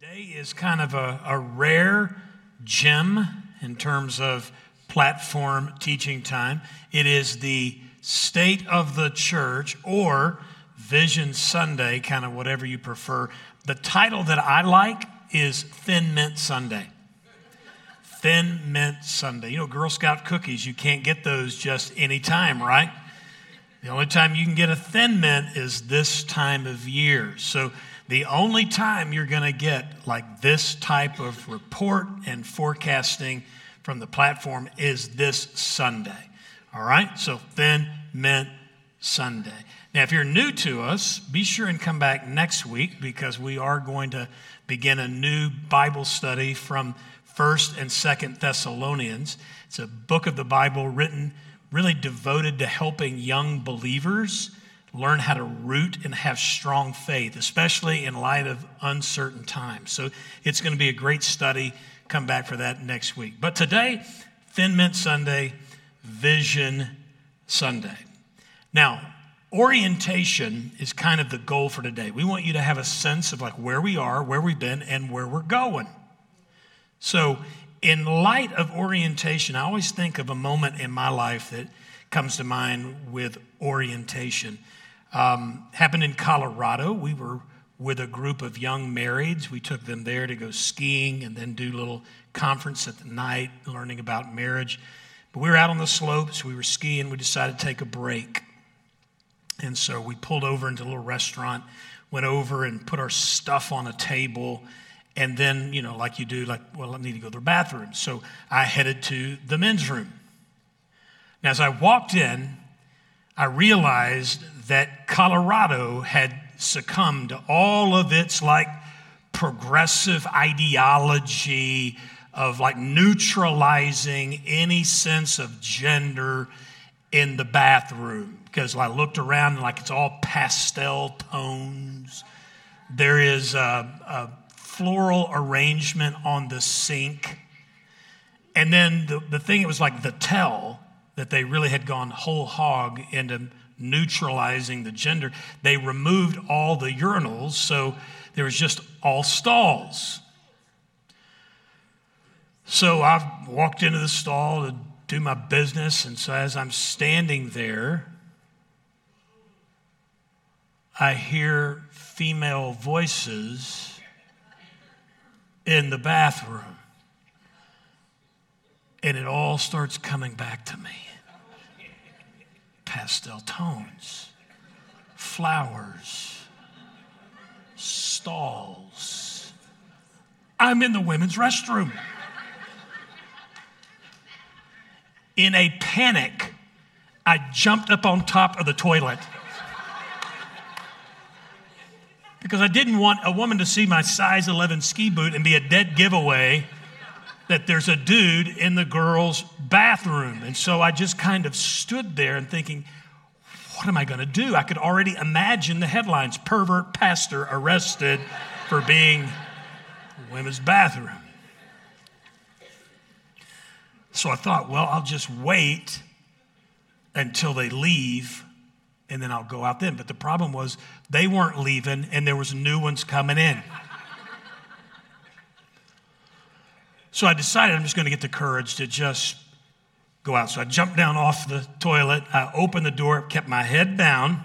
Today is kind of a, a rare gem in terms of platform teaching time. It is the state of the church or Vision Sunday, kind of whatever you prefer. The title that I like is Thin Mint Sunday. Thin Mint Sunday. You know, Girl Scout cookies, you can't get those just any time, right? The only time you can get a thin mint is this time of year. So the only time you're going to get like this type of report and forecasting from the platform is this Sunday. All right? So thin mint Sunday. Now, if you're new to us, be sure and come back next week because we are going to begin a new Bible study from 1st and 2nd Thessalonians. It's a book of the Bible written really devoted to helping young believers learn how to root and have strong faith, especially in light of uncertain times. So it's going to be a great study. Come back for that next week. But today, Thin Mint Sunday, Vision Sunday. Now, orientation is kind of the goal for today. We want you to have a sense of like where we are, where we've been, and where we're going. So, in light of orientation, I always think of a moment in my life that comes to mind with orientation. Um, happened in Colorado. We were with a group of young marrieds. We took them there to go skiing and then do little conference at the night, learning about marriage. But we were out on the slopes. We were skiing. We decided to take a break. And so we pulled over into a little restaurant, went over and put our stuff on a table. And then, you know, like you do, like, well, I need to go to the bathroom. So I headed to the men's room. Now, as I walked in, I realized that Colorado had succumbed to all of its like progressive ideology of like neutralizing any sense of gender in the bathroom because I looked around and like it's all pastel tones. There is a, a floral arrangement on the sink. And then the, the thing, it was like the tell that they really had gone whole hog into neutralizing the gender. They removed all the urinals, so there was just all stalls. So I walked into the stall to do my business, and so as I'm standing there, I hear female voices in the bathroom. And it all starts coming back to me pastel tones, flowers, stalls. I'm in the women's restroom. In a panic, I jumped up on top of the toilet because I didn't want a woman to see my size 11 ski boot and be a dead giveaway that there's a dude in the girls' bathroom. And so I just kind of stood there and thinking, what am I going to do? I could already imagine the headlines pervert pastor arrested for being women's bathroom. So I thought, well, I'll just wait until they leave and then I'll go out then. But the problem was they weren't leaving and there was new ones coming in. So I decided I'm just going to get the courage to just go out. So I jumped down off the toilet. I opened the door, kept my head down,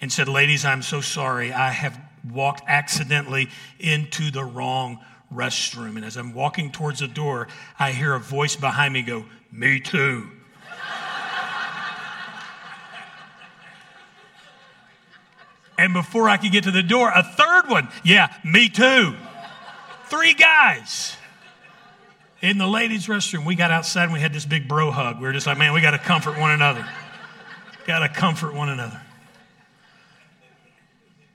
and said, Ladies, I'm so sorry. I have walked accidentally into the wrong restroom. And as I'm walking towards the door, I hear a voice behind me go, Me too. and before I could get to the door, a third one, yeah, me too. Three guys in the ladies' restroom, we got outside and we had this big bro hug. We were just like, man, we got to comfort one another. got to comfort one another.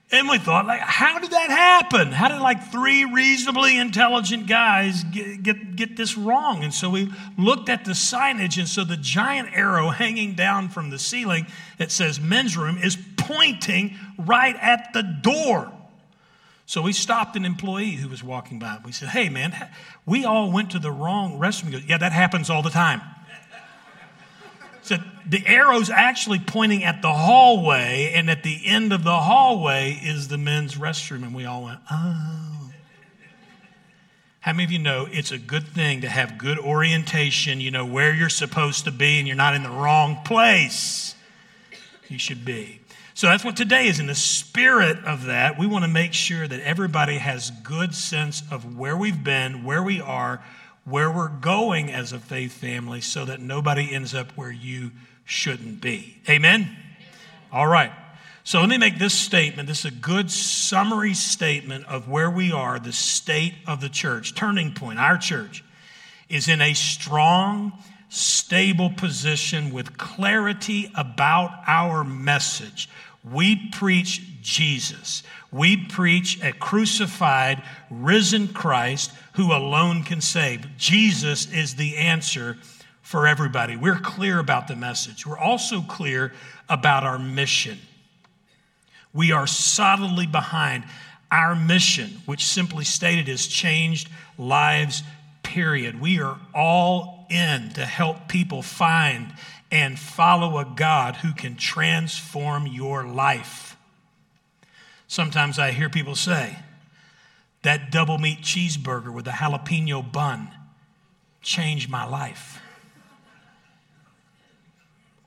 And we thought, like, how did that happen? How did like three reasonably intelligent guys get, get, get this wrong? And so we looked at the signage, and so the giant arrow hanging down from the ceiling that says men's room is pointing right at the door. So we stopped an employee who was walking by. We said, Hey, man, we all went to the wrong restroom. Goes, Yeah, that happens all the time. said, The arrow's actually pointing at the hallway, and at the end of the hallway is the men's restroom. And we all went, Oh. How many of you know it's a good thing to have good orientation? You know where you're supposed to be and you're not in the wrong place you should be. So that's what today is. In the spirit of that, we want to make sure that everybody has good sense of where we've been, where we are, where we're going as a faith family, so that nobody ends up where you shouldn't be. Amen? All right. So let me make this statement. This is a good summary statement of where we are, the state of the church. Turning point, our church is in a strong, stable position with clarity about our message. We preach Jesus. We preach a crucified, risen Christ who alone can save. Jesus is the answer for everybody. We're clear about the message. We're also clear about our mission. We are solidly behind our mission, which simply stated is changed lives, period. We are all in to help people find and follow a God who can transform your life. Sometimes I hear people say, that double meat cheeseburger with a jalapeno bun changed my life.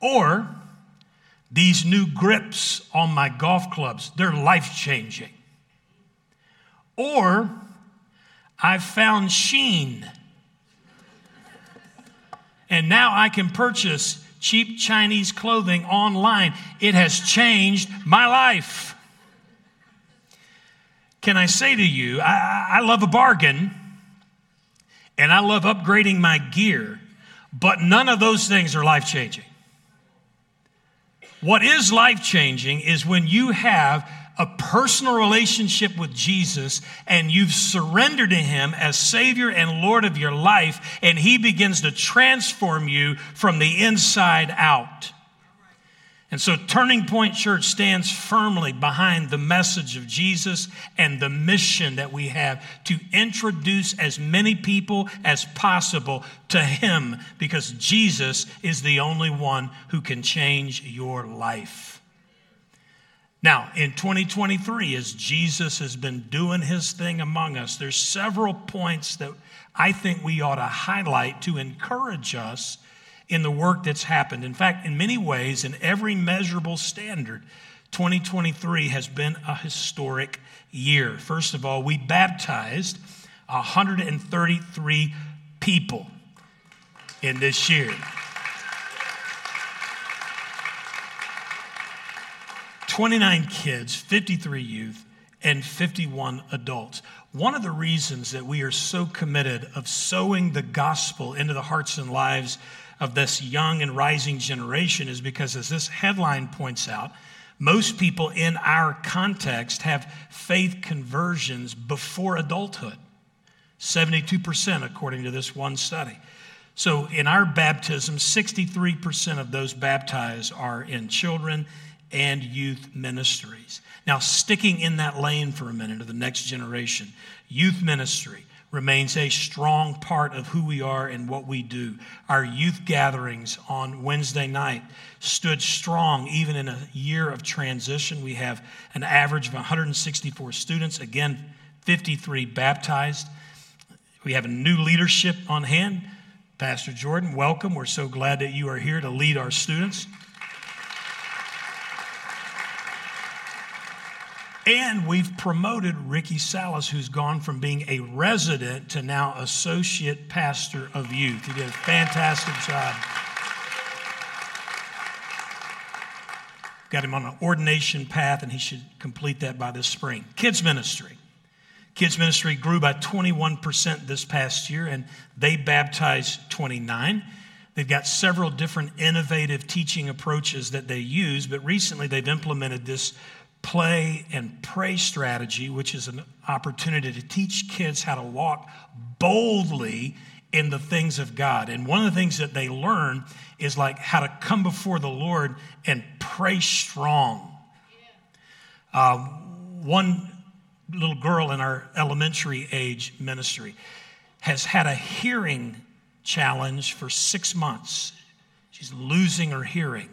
Or, these new grips on my golf clubs, they're life changing. Or I've found Shein. And now I can purchase cheap Chinese clothing online. It has changed my life. Can I say to you, I, I love a bargain and I love upgrading my gear, but none of those things are life changing. What is life changing is when you have a personal relationship with Jesus and you've surrendered to Him as Savior and Lord of your life, and He begins to transform you from the inside out. And so, Turning Point Church stands firmly behind the message of Jesus and the mission that we have to introduce as many people as possible to Him because Jesus is the only one who can change your life. Now, in 2023, as Jesus has been doing his thing among us, there's several points that I think we ought to highlight to encourage us in the work that's happened. In fact, in many ways, in every measurable standard, 2023 has been a historic year. First of all, we baptized 133 people in this year. 29 kids, 53 youth, and 51 adults. One of the reasons that we are so committed of sowing the gospel into the hearts and lives of this young and rising generation is because, as this headline points out, most people in our context have faith conversions before adulthood. 72%, according to this one study. So, in our baptism, 63% of those baptized are in children and youth ministries. Now, sticking in that lane for a minute of the next generation, youth ministry remains a strong part of who we are and what we do. Our youth gatherings on Wednesday night stood strong even in a year of transition. We have an average of 164 students, again, 53 baptized. We have a new leadership on hand. Pastor Jordan, welcome. We're so glad that you are here to lead our students. And we've promoted Ricky Salas, who's gone from being a resident to now associate pastor of youth. He did a fantastic job. Got him on an ordination path, and he should complete that by this spring. Kids ministry. Kids ministry grew by 21% this past year, and they baptized 29. They've got several different innovative teaching approaches that they use, but recently they've implemented this play and pray strategy, which is an opportunity to teach kids how to walk boldly in the things of God. And one of the things that they learn is like how to come before the Lord and pray strong. Uh, one little girl in our elementary age ministry has had a hearing challenge for six months. She's losing her hearing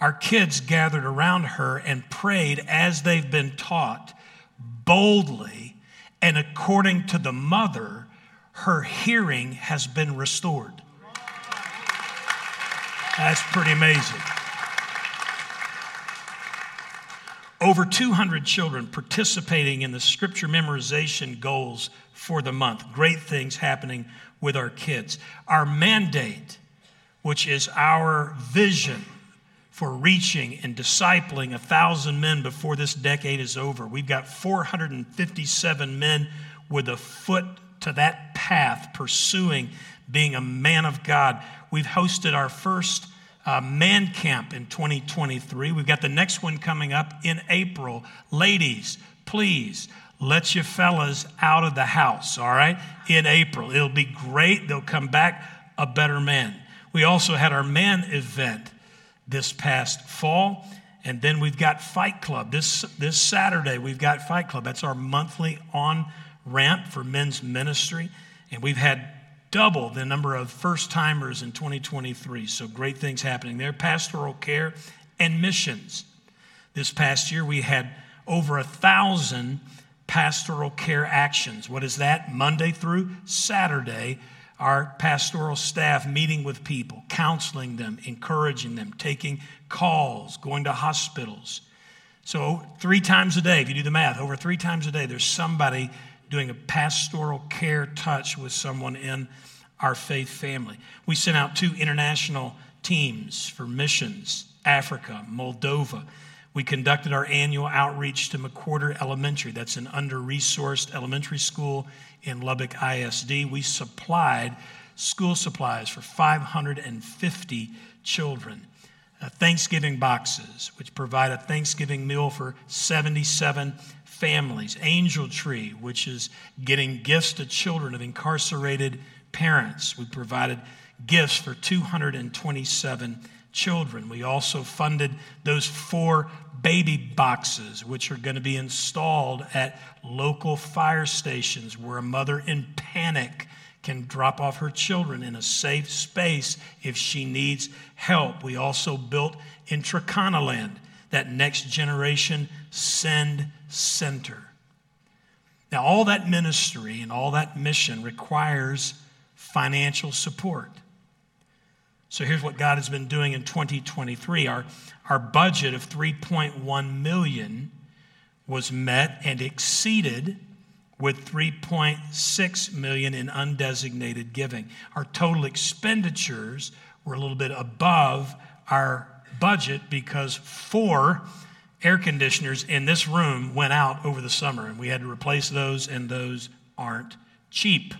our kids gathered around her and prayed as they've been taught boldly And according to the mother, her hearing has been restored. That's pretty amazing. Over 200 children participating in the scripture memorization goals for the month. Great things happening with our kids. Our mandate, which is our vision for reaching and discipling a thousand men before this decade is over. We've got 457 men with a foot to that path, pursuing being a man of God. We've hosted our first uh, man camp in 2023. We've got the next one coming up in April. Ladies, please let your fellas out of the house, all right, in April. It'll be great. They'll come back a better man. We also had our man event this past fall. And then we've got Fight Club. This, this Saturday, we've got Fight Club. That's our monthly on ramp for men's ministry. And we've had double the number of first timers in 2023. So great things happening there. Pastoral care and missions. This past year, we had over a thousand pastoral care actions. What is that? Monday through Saturday, our pastoral staff meeting with people, counseling them, encouraging them, taking calls, going to hospitals. So, three times a day, if you do the math, over three times a day, there's somebody doing a pastoral care touch with someone in our faith family. We sent out two international teams for missions Africa, Moldova. We conducted our annual outreach to McWhorter Elementary. That's an under resourced elementary school in Lubbock ISD. We supplied school supplies for 550 children. Uh, Thanksgiving boxes, which provide a Thanksgiving meal for 77 families. Angel Tree, which is getting gifts to children of incarcerated parents. We provided gifts for 227 children. We also funded those four baby boxes, which are going to be installed at local fire stations where a mother in panic can drop off her children in a safe space if she needs help. We also built in Land that next generation send center. Now, all that ministry and all that mission requires financial support. So here's what God has been doing in 2023. Our, our budget of 3.1 million was met and exceeded with 3.6 million in undesignated giving. Our total expenditures were a little bit above our budget because four air conditioners in this room went out over the summer and we had to replace those and those aren't cheap.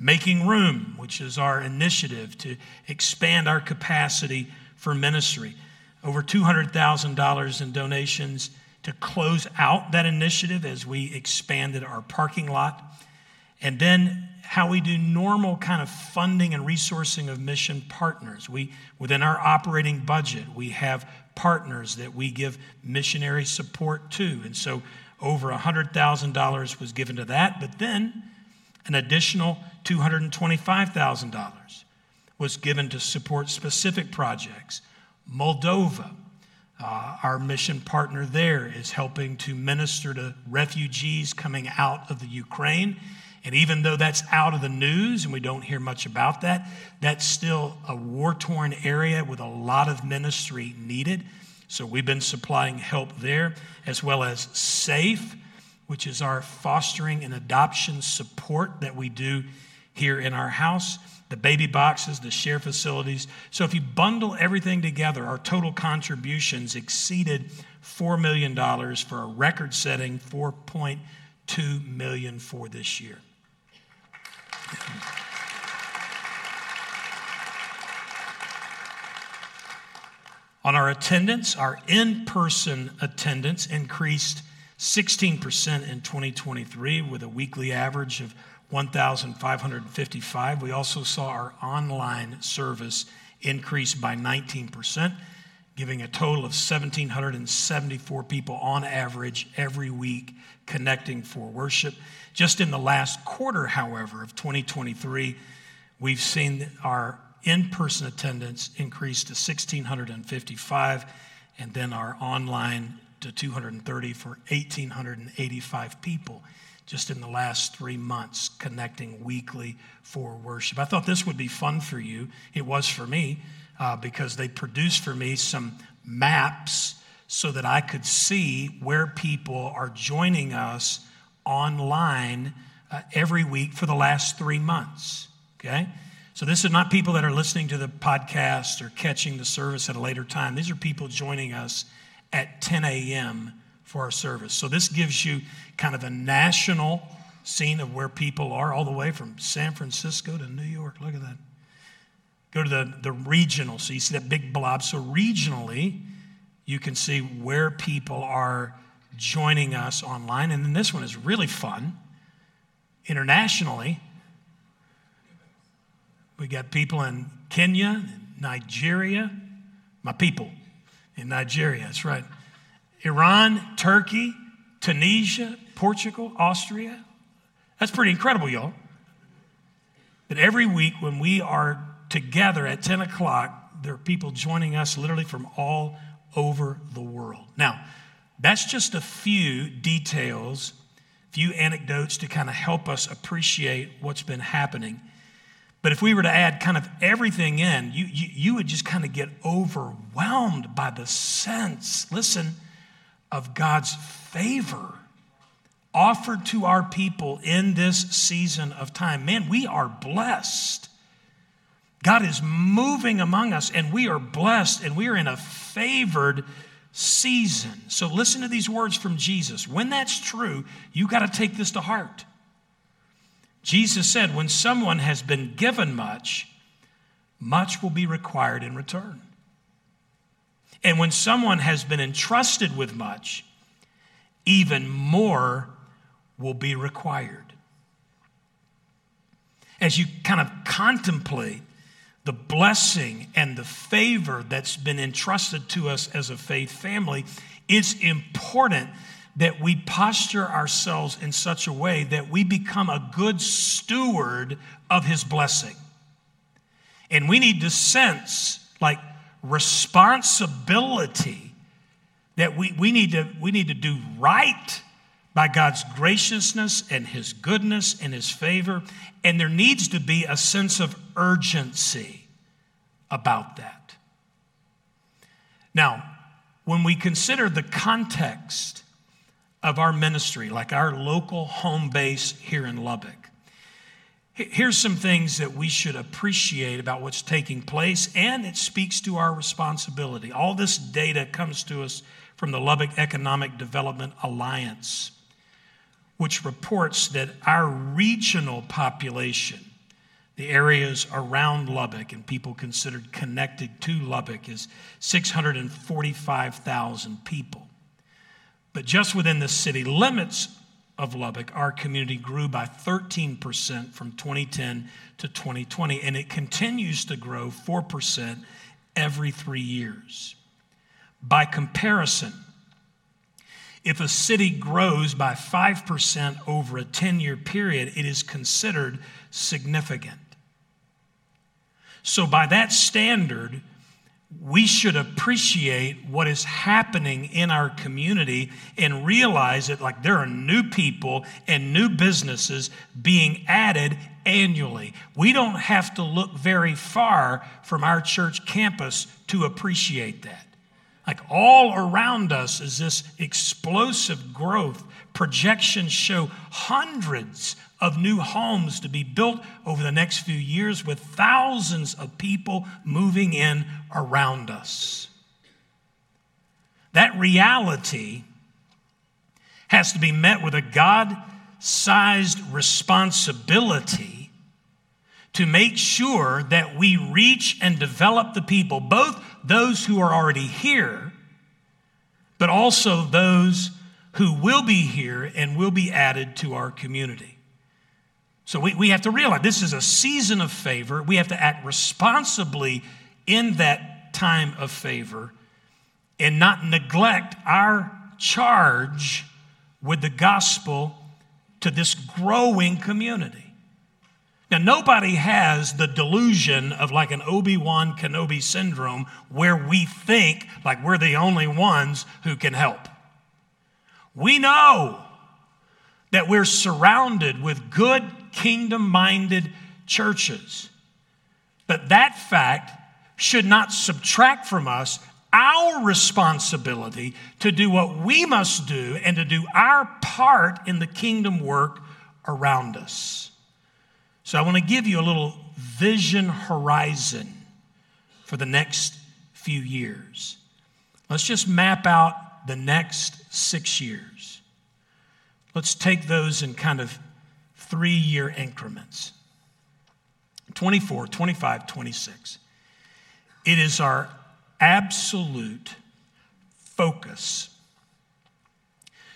Making Room, which is our initiative to expand our capacity for ministry. Over $200,000 in donations to close out that initiative as we expanded our parking lot. And then how we do normal kind of funding and resourcing of mission partners. We, within our operating budget, we have partners that we give missionary support to. And so over $100,000 was given to that. But then an additional $225,000 was given to support specific projects. Moldova, uh, our mission partner there, is helping to minister to refugees coming out of the Ukraine. And even though that's out of the news and we don't hear much about that, that's still a war torn area with a lot of ministry needed. So we've been supplying help there, as well as SAFE, which is our fostering and adoption support that we do here in our house, the baby boxes, the share facilities. So if you bundle everything together, our total contributions exceeded $4 million for a record setting 4.2 million for this year. On our attendance, our in person attendance increased 16% in 2023 with a weekly average of 1,555. We also saw our online service increase by 19%, giving a total of 1,774 people on average every week connecting for worship. Just in the last quarter, however, of 2023, we've seen our in person attendance increase to 1,655, and then our online to 230 for 1,885 people just in the last three months, connecting weekly for worship. I thought this would be fun for you. It was for me uh, because they produced for me some maps so that I could see where people are joining us online uh, every week for the last three months. Okay? So, this is not people that are listening to the podcast or catching the service at a later time. These are people joining us at 10 a.m. for our service. So, this gives you kind of a national scene of where people are, all the way from San Francisco to New York. Look at that. Go to the, the regional. So, you see that big blob. So, regionally, you can see where people are joining us online. And then this one is really fun. Internationally, we got people in Kenya, Nigeria, my people in Nigeria, that's right. Iran, Turkey, Tunisia, Portugal, Austria. That's pretty incredible, y'all. But every week when we are together at 10 o'clock, there are people joining us literally from all over the world. Now, that's just a few details, few anecdotes to kind of help us appreciate what's been happening. But if we were to add kind of everything in, you, you, you would just kind of get overwhelmed by the sense, listen, of God's favor offered to our people in this season of time. Man, we are blessed. God is moving among us, and we are blessed, and we are in a favored season. So listen to these words from Jesus. When that's true, you got to take this to heart. Jesus said, When someone has been given much, much will be required in return. And when someone has been entrusted with much, even more will be required. As you kind of contemplate the blessing and the favor that's been entrusted to us as a faith family, it's important that we posture ourselves in such a way that we become a good steward of his blessing. And we need to sense like responsibility that we, we, need to, we need to do right by God's graciousness and his goodness and his favor. And there needs to be a sense of urgency about that. Now, when we consider the context of our ministry, like our local home base here in Lubbock, here's some things that we should appreciate about what's taking place, and it speaks to our responsibility. All this data comes to us from the Lubbock Economic Development Alliance, which reports that our regional population the areas around Lubbock and people considered connected to Lubbock is 645,000 people. But just within the city limits of Lubbock, our community grew by 13% from 2010 to 2020, and it continues to grow 4% every three years. By comparison, if a city grows by 5% over a 10 year period, it is considered significant. So, by that standard, we should appreciate what is happening in our community and realize that like there are new people and new businesses being added annually. We don't have to look very far from our church campus to appreciate that. Like all around us is this explosive growth. Projections show hundreds of new homes to be built over the next few years with thousands of people moving in around us. That reality has to be met with a God sized responsibility to make sure that we reach and develop the people, both those who are already here, but also those who will be here and will be added to our community. So we, we have to realize this is a season of favor. We have to act responsibly in that time of favor and not neglect our charge with the gospel to this growing community. Now, nobody has the delusion of like an Obi Wan Kenobi syndrome where we think like we're the only ones who can help. We know that we're surrounded with good kingdom minded churches. But that fact should not subtract from us our responsibility to do what we must do and to do our part in the kingdom work around us. So I want to give you a little vision horizon for the next few years. Let's just map out the next six years. Let's take those and kind of three year increments 24, 25, 26. It is our absolute focus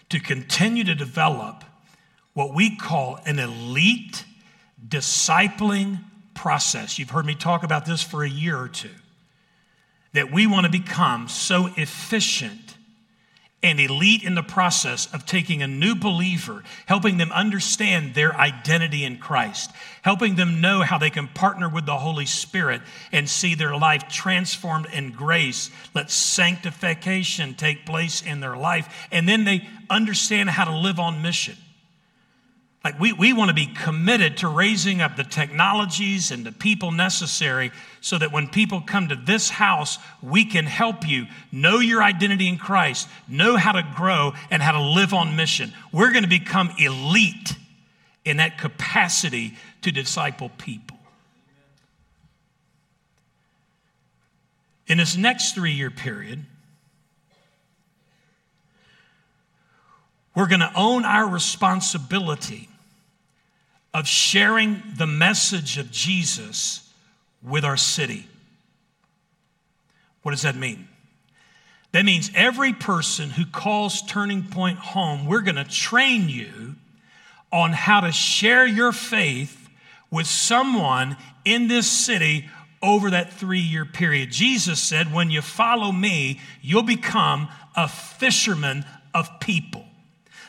to continue to develop what we call an elite discipling process. You've heard me talk about this for a year or two. That we want to become so efficient and elite in the process of taking a new believer, helping them understand their identity in Christ, helping them know how they can partner with the Holy Spirit and see their life transformed in grace. Let sanctification take place in their life, and then they understand how to live on mission. Like, we, we want to be committed to raising up the technologies and the people necessary so that when people come to this house, we can help you know your identity in Christ, know how to grow, and how to live on mission. We're going to become elite in that capacity to disciple people. In this next three year period, we're going to own our responsibility of sharing the message of Jesus with our city. What does that mean? That means every person who calls Turning Point home, we're going to train you on how to share your faith with someone in this city over that three year period. Jesus said, When you follow me, you'll become a fisherman of people.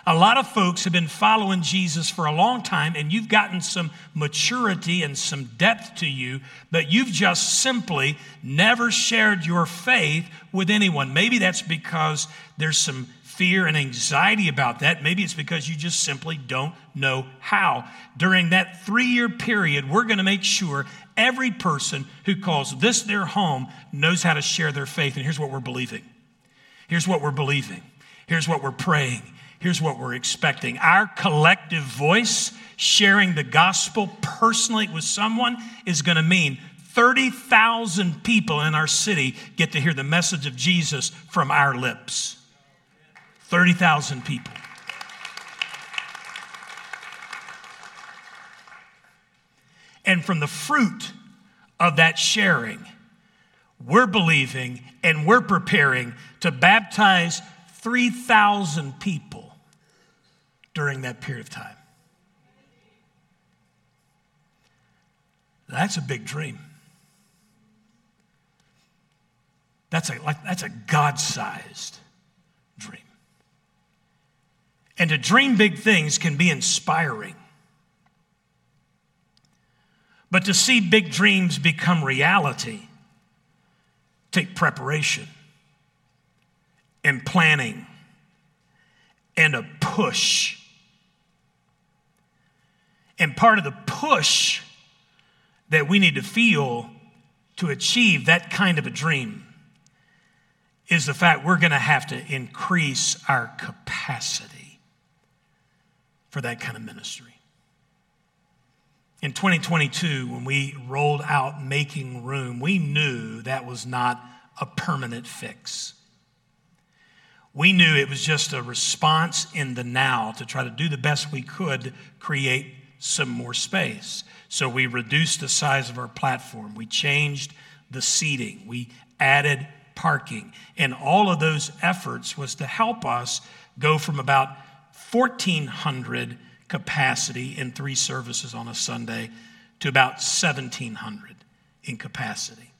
A lot of folks have been following Jesus for a long time, and you've gotten some maturity and some depth to you, but you've just simply never shared your faith with anyone. Maybe that's because there's some fear and anxiety about that. Maybe it's because you just simply don't know how. During that three year period, we're going to make sure every person who calls this their home knows how to share their faith. And here's what we're believing. Here's what we're believing. Here's what we're praying. Here's what we're expecting our collective voice sharing the gospel personally with someone is going to mean 30,000 people in our city get to hear the message of Jesus from our lips. 30,000 people. And from the fruit of that sharing, we're believing and we're preparing to baptize 3,000 people during that period of time. That's a big dream. That's a, like, that's a God sized dream. And to dream big things can be inspiring. But to see big dreams become reality take preparation and planning and a push and part of the push that we need to feel to achieve that kind of a dream is the fact we're going to have to increase our capacity for that kind of ministry. In 2022, when we rolled out Making Room, we knew that was not a permanent fix. We knew it was just a response in the now to try to do the best we could create some more space. So we reduced the size of our platform. We changed the seating. We added parking. And all of those efforts was to help us go from about 1,400 capacity in three services on a Sunday to about 1,700 in capacity.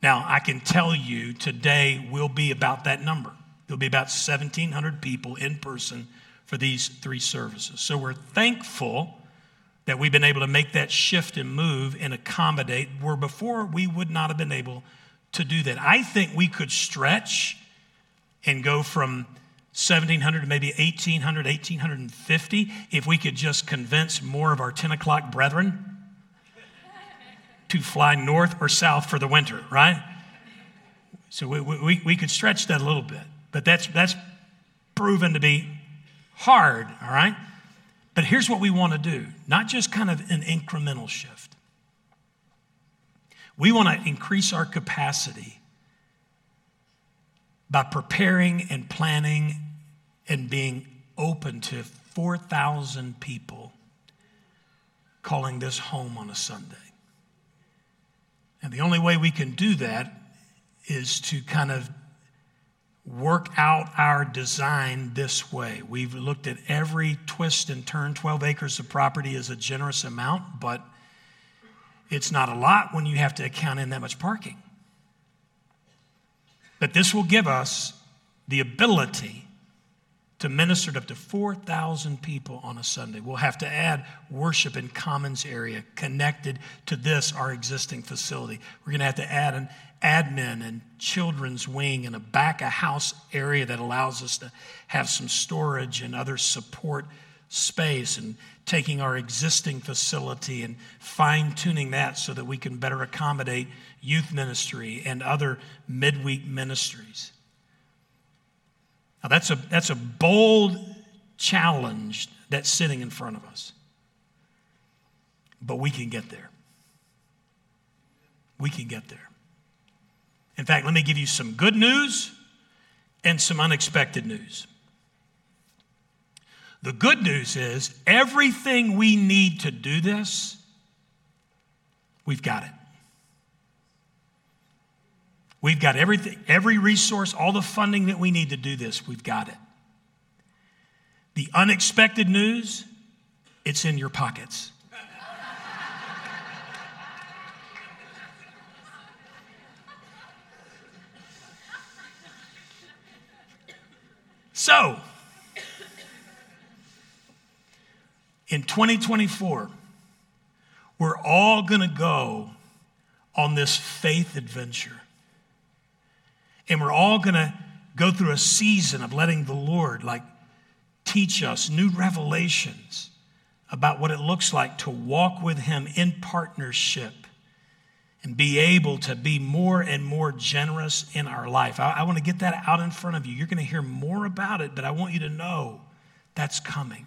Now, I can tell you today will be about that number. There'll be about 1,700 people in person for these three services. So we're thankful that we've been able to make that shift and move and accommodate where before we would not have been able to do that. I think we could stretch and go from 1700 to maybe 1800, 1850, if we could just convince more of our 10 o'clock brethren to fly north or south for the winter, right? So we, we, we could stretch that a little bit, but that's, that's proven to be hard, all right? But here's what we want to do not just kind of an incremental shift. We want to increase our capacity by preparing and planning and being open to 4,000 people calling this home on a Sunday. And the only way we can do that is to kind of work out our design this way. We've looked at every twist and turn. 12 acres of property is a generous amount, but it's not a lot when you have to account in that much parking. But this will give us the ability to minister to up to 4,000 people on a Sunday. We'll have to add worship and commons area connected to this, our existing facility. We're going to have to add an admin and children's wing and a back of house area that allows us to have some storage and other support space and taking our existing facility and fine tuning that so that we can better accommodate youth ministry and other midweek ministries. Now, that's a, that's a bold challenge that's sitting in front of us. But we can get there. We can get there. In fact, let me give you some good news and some unexpected news. The good news is everything we need to do this, we've got it. We've got everything, every resource, all the funding that we need to do this, we've got it. The unexpected news, it's in your pockets. So, in 2024, we're all going to go on this faith adventure. And we're all going to go through a season of letting the Lord like teach us new revelations about what it looks like to walk with him in partnership and be able to be more and more generous in our life. I, I want to get that out in front of you. You're going to hear more about it, but I want you to know that's coming.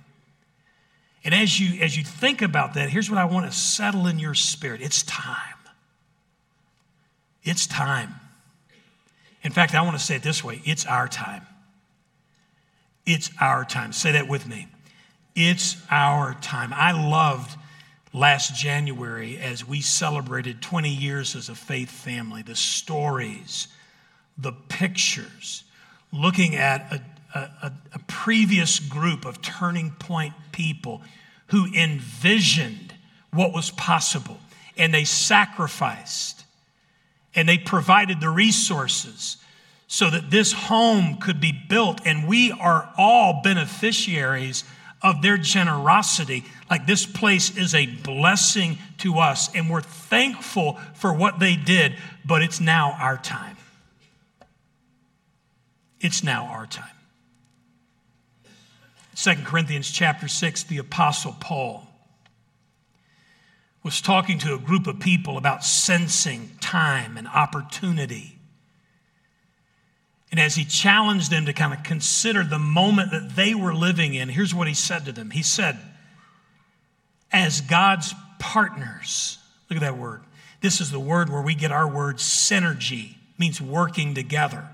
And as you as you think about that, here's what I want to settle in your spirit. It's time. It's time. In fact, I want to say it this way it's our time. It's our time. Say that with me. It's our time. I loved last January as we celebrated 20 years as a faith family, the stories, the pictures, looking at a, a, a previous group of turning point people who envisioned what was possible and they sacrificed and they provided the resources so that this home could be built, and we are all beneficiaries of their generosity. Like this place is a blessing to us, and we're thankful for what they did, but it's now our time. It's now our time. Second Corinthians chapter 6, the Apostle Paul was talking to a group of people about sensing time and opportunity. And as he challenged them to kind of consider the moment that they were living in, here's what he said to them. He said, As God's partners, look at that word. This is the word where we get our word synergy, means working together.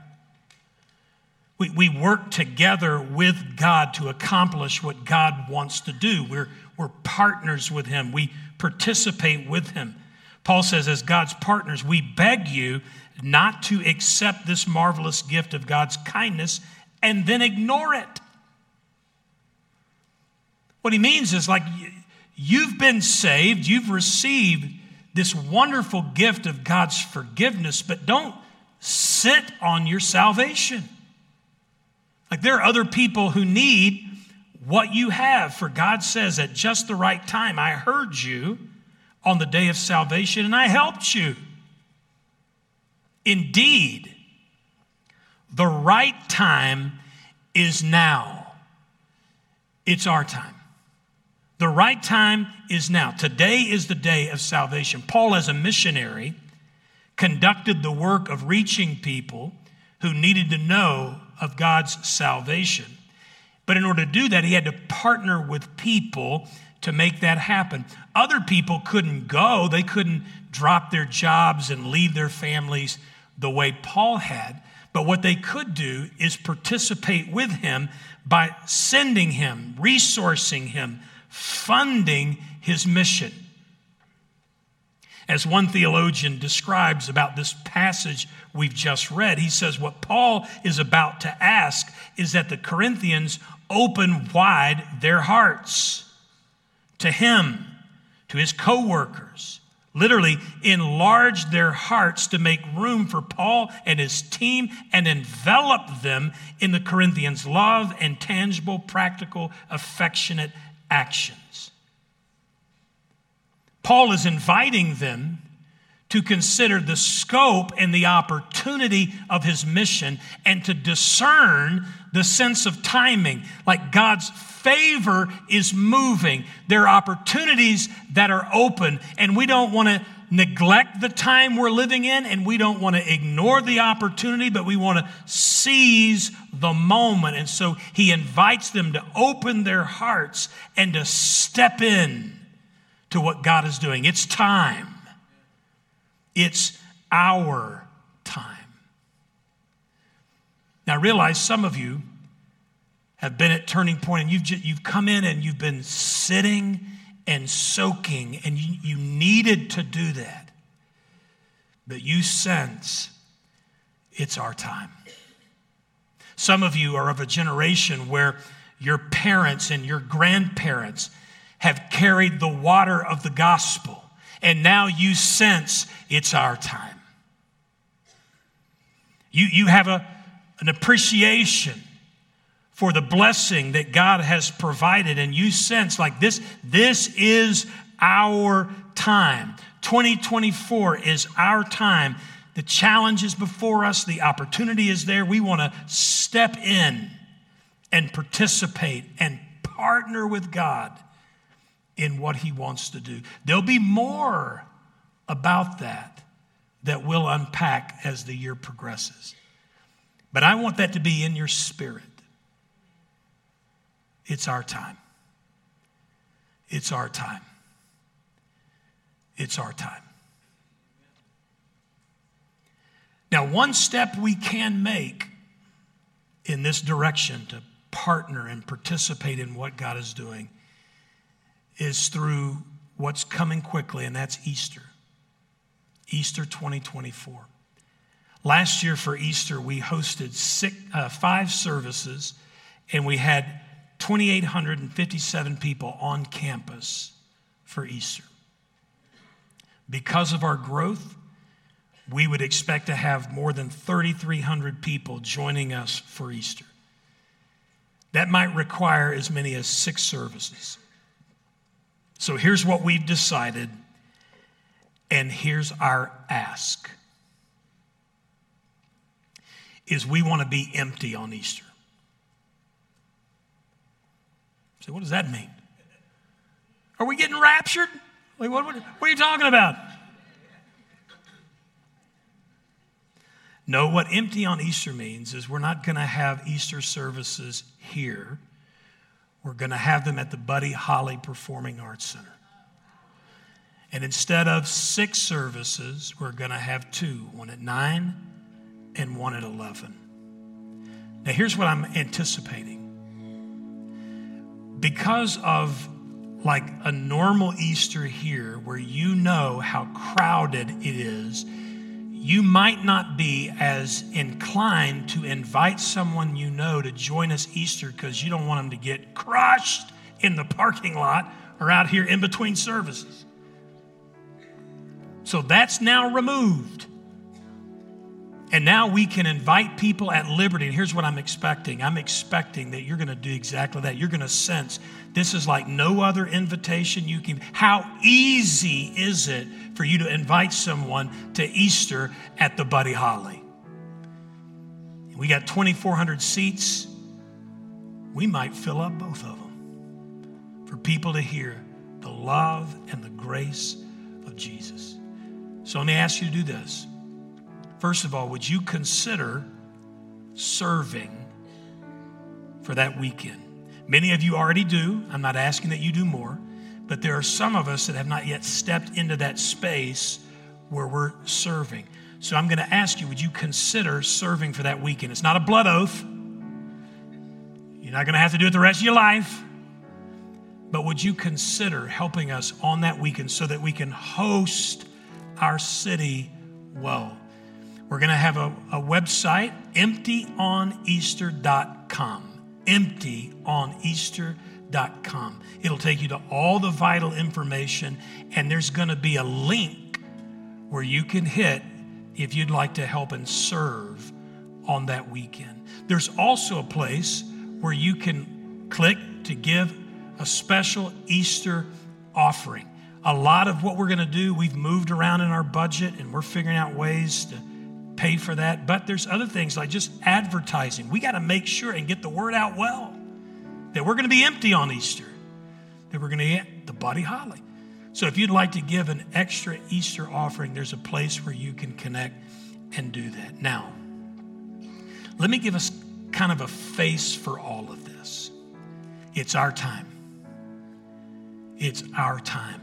We, we work together with God to accomplish what God wants to do. We're, we're partners with Him, we participate with Him. Paul says, as God's partners, we beg you not to accept this marvelous gift of God's kindness and then ignore it. What he means is like you've been saved, you've received this wonderful gift of God's forgiveness, but don't sit on your salvation. Like there are other people who need what you have, for God says at just the right time, I heard you on the day of salvation and I helped you. Indeed, the right time is now. It's our time. The right time is now. Today is the day of salvation. Paul, as a missionary, conducted the work of reaching people who needed to know of God's salvation. But in order to do that, he had to partner with people to make that happen. Other people couldn't go, they couldn't drop their jobs and leave their families the way Paul had. But what they could do is participate with him by sending him, resourcing him, funding his mission. As one theologian describes about this passage we've just read, he says what Paul is about to ask is that the Corinthians open wide their hearts to him, to his co workers, literally enlarge their hearts to make room for Paul and his team and envelop them in the Corinthians' love and tangible, practical, affectionate actions. Paul is inviting them to consider the scope and the opportunity of his mission and to discern the sense of timing. Like God's favor is moving. There are opportunities that are open, and we don't want to neglect the time we're living in, and we don't want to ignore the opportunity, but we want to seize the moment. And so he invites them to open their hearts and to step in to what God is doing. It's time. It's our time. Now, realize some of you have been at Turning Point and you've, just, you've come in and you've been sitting and soaking, and you, you needed to do that. But you sense it's our time. Some of you are of a generation where your parents and your grandparents have carried the water of the gospel and now you sense it's our time. You, you have a, an appreciation for the blessing that God has provided, and you sense like this, this is our time. 2024 is our time. The challenge is before us, the opportunity is there. We want to step in and participate and partner with God in what he wants to do. There'll be more about that that we'll unpack as the year progresses. But I want that to be in your spirit. It's our time. It's our time. It's our time. Now, one step we can make in this direction to partner and participate in what God is doing is through what's coming quickly, and that's Easter. Easter 2024. Last year for Easter, we hosted six, uh, five services, and we had 2,857 people on campus for Easter. Because of our growth, we would expect to have more than 3,300 people joining us for Easter. That might require as many as six services. So here's what we've decided, and here's our ask is we want to be empty on Easter. So what does that mean? Are we getting raptured? Like what, what, what are you talking about? No, what empty on Easter means is we're not going to have Easter services here. We're going to have them at the Buddy Holly Performing Arts Center. And instead of six services, we're going to have two one at 9 and one at 11. Now, here's what I'm anticipating. Because of like a normal Easter here, where you know how crowded it is you might not be as inclined to invite someone you know to join us Easter because you don't want them to get crushed in the parking lot or out here in between services. So that's now removed. And now we can invite people at liberty. And here's what I'm expecting I'm expecting that you're going to do exactly that. You're going to sense this is like no other invitation you can. How easy is it for you to invite someone to Easter at the Buddy Holly? We got 2,400 seats. we might fill up both of them for people to hear the love and the grace of Jesus. So let me ask you to do this. First of all, would you consider serving for that weekend? Many of you already do. I'm not asking that you do more, but there are some of us that have not yet stepped into that space where we're serving. So I'm going to ask you, would you consider serving for that weekend? It's not a blood oath. You're not going to have to do it the rest of your life. But would you consider helping us on that weekend so that we can host our city well? We're going to have a, a website, emptyoneaster.com. Emptyoneaster.com. It'll take you to all the vital information, and there's going to be a link where you can hit if you'd like to help and serve on that weekend. There's also a place where you can click to give a special Easter offering. A lot of what we're going to do, we've moved around in our budget and we're figuring out ways to pay for that. But there's other things like just advertising. We got to make sure and get the word out well that we're going to be empty on Easter, that we're going to get the Buddy Holly. So if you'd like to give an extra Easter offering, there's a place where you can connect and do that. Now, let me give us kind of a face for all of this. It's our time. It's our time.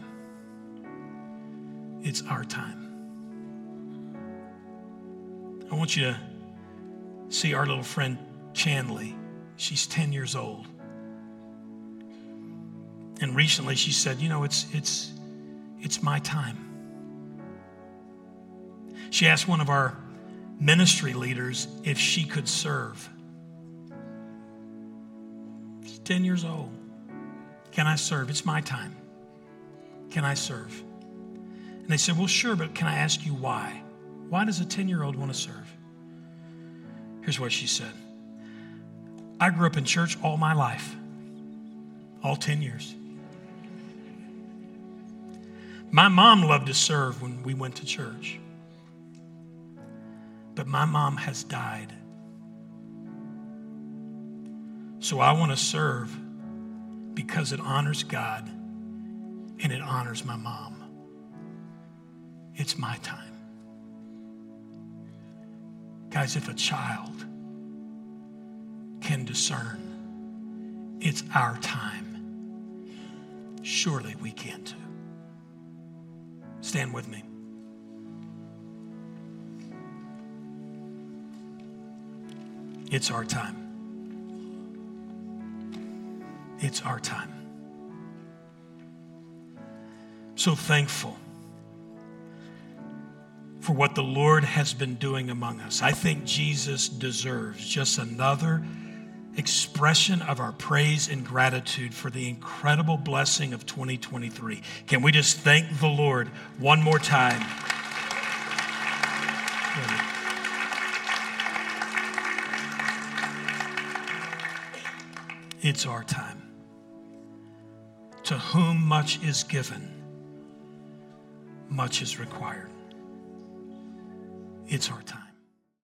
It's our time. I want you to see our little friend Chanley. She's 10 years old. And recently she said, you know, it's it's it's my time. She asked one of our ministry leaders if she could serve. She's 10 years old. Can I serve? It's my time. Can I serve? And they said, Well, sure, but can I ask you why? Why does a 10 year old want to serve? Here's what she said I grew up in church all my life, all 10 years. My mom loved to serve when we went to church. But my mom has died. So I want to serve because it honors God and it honors my mom. It's my time. Guys, if a child can discern it's our time, surely we can too. Stand with me. It's our time. It's our time. So thankful for what the Lord has been doing among us. I think Jesus deserves just another expression of our praise and gratitude for the incredible blessing of 2023. Can we just thank the Lord one more time? It's our time. To whom much is given, much is required. It's our time.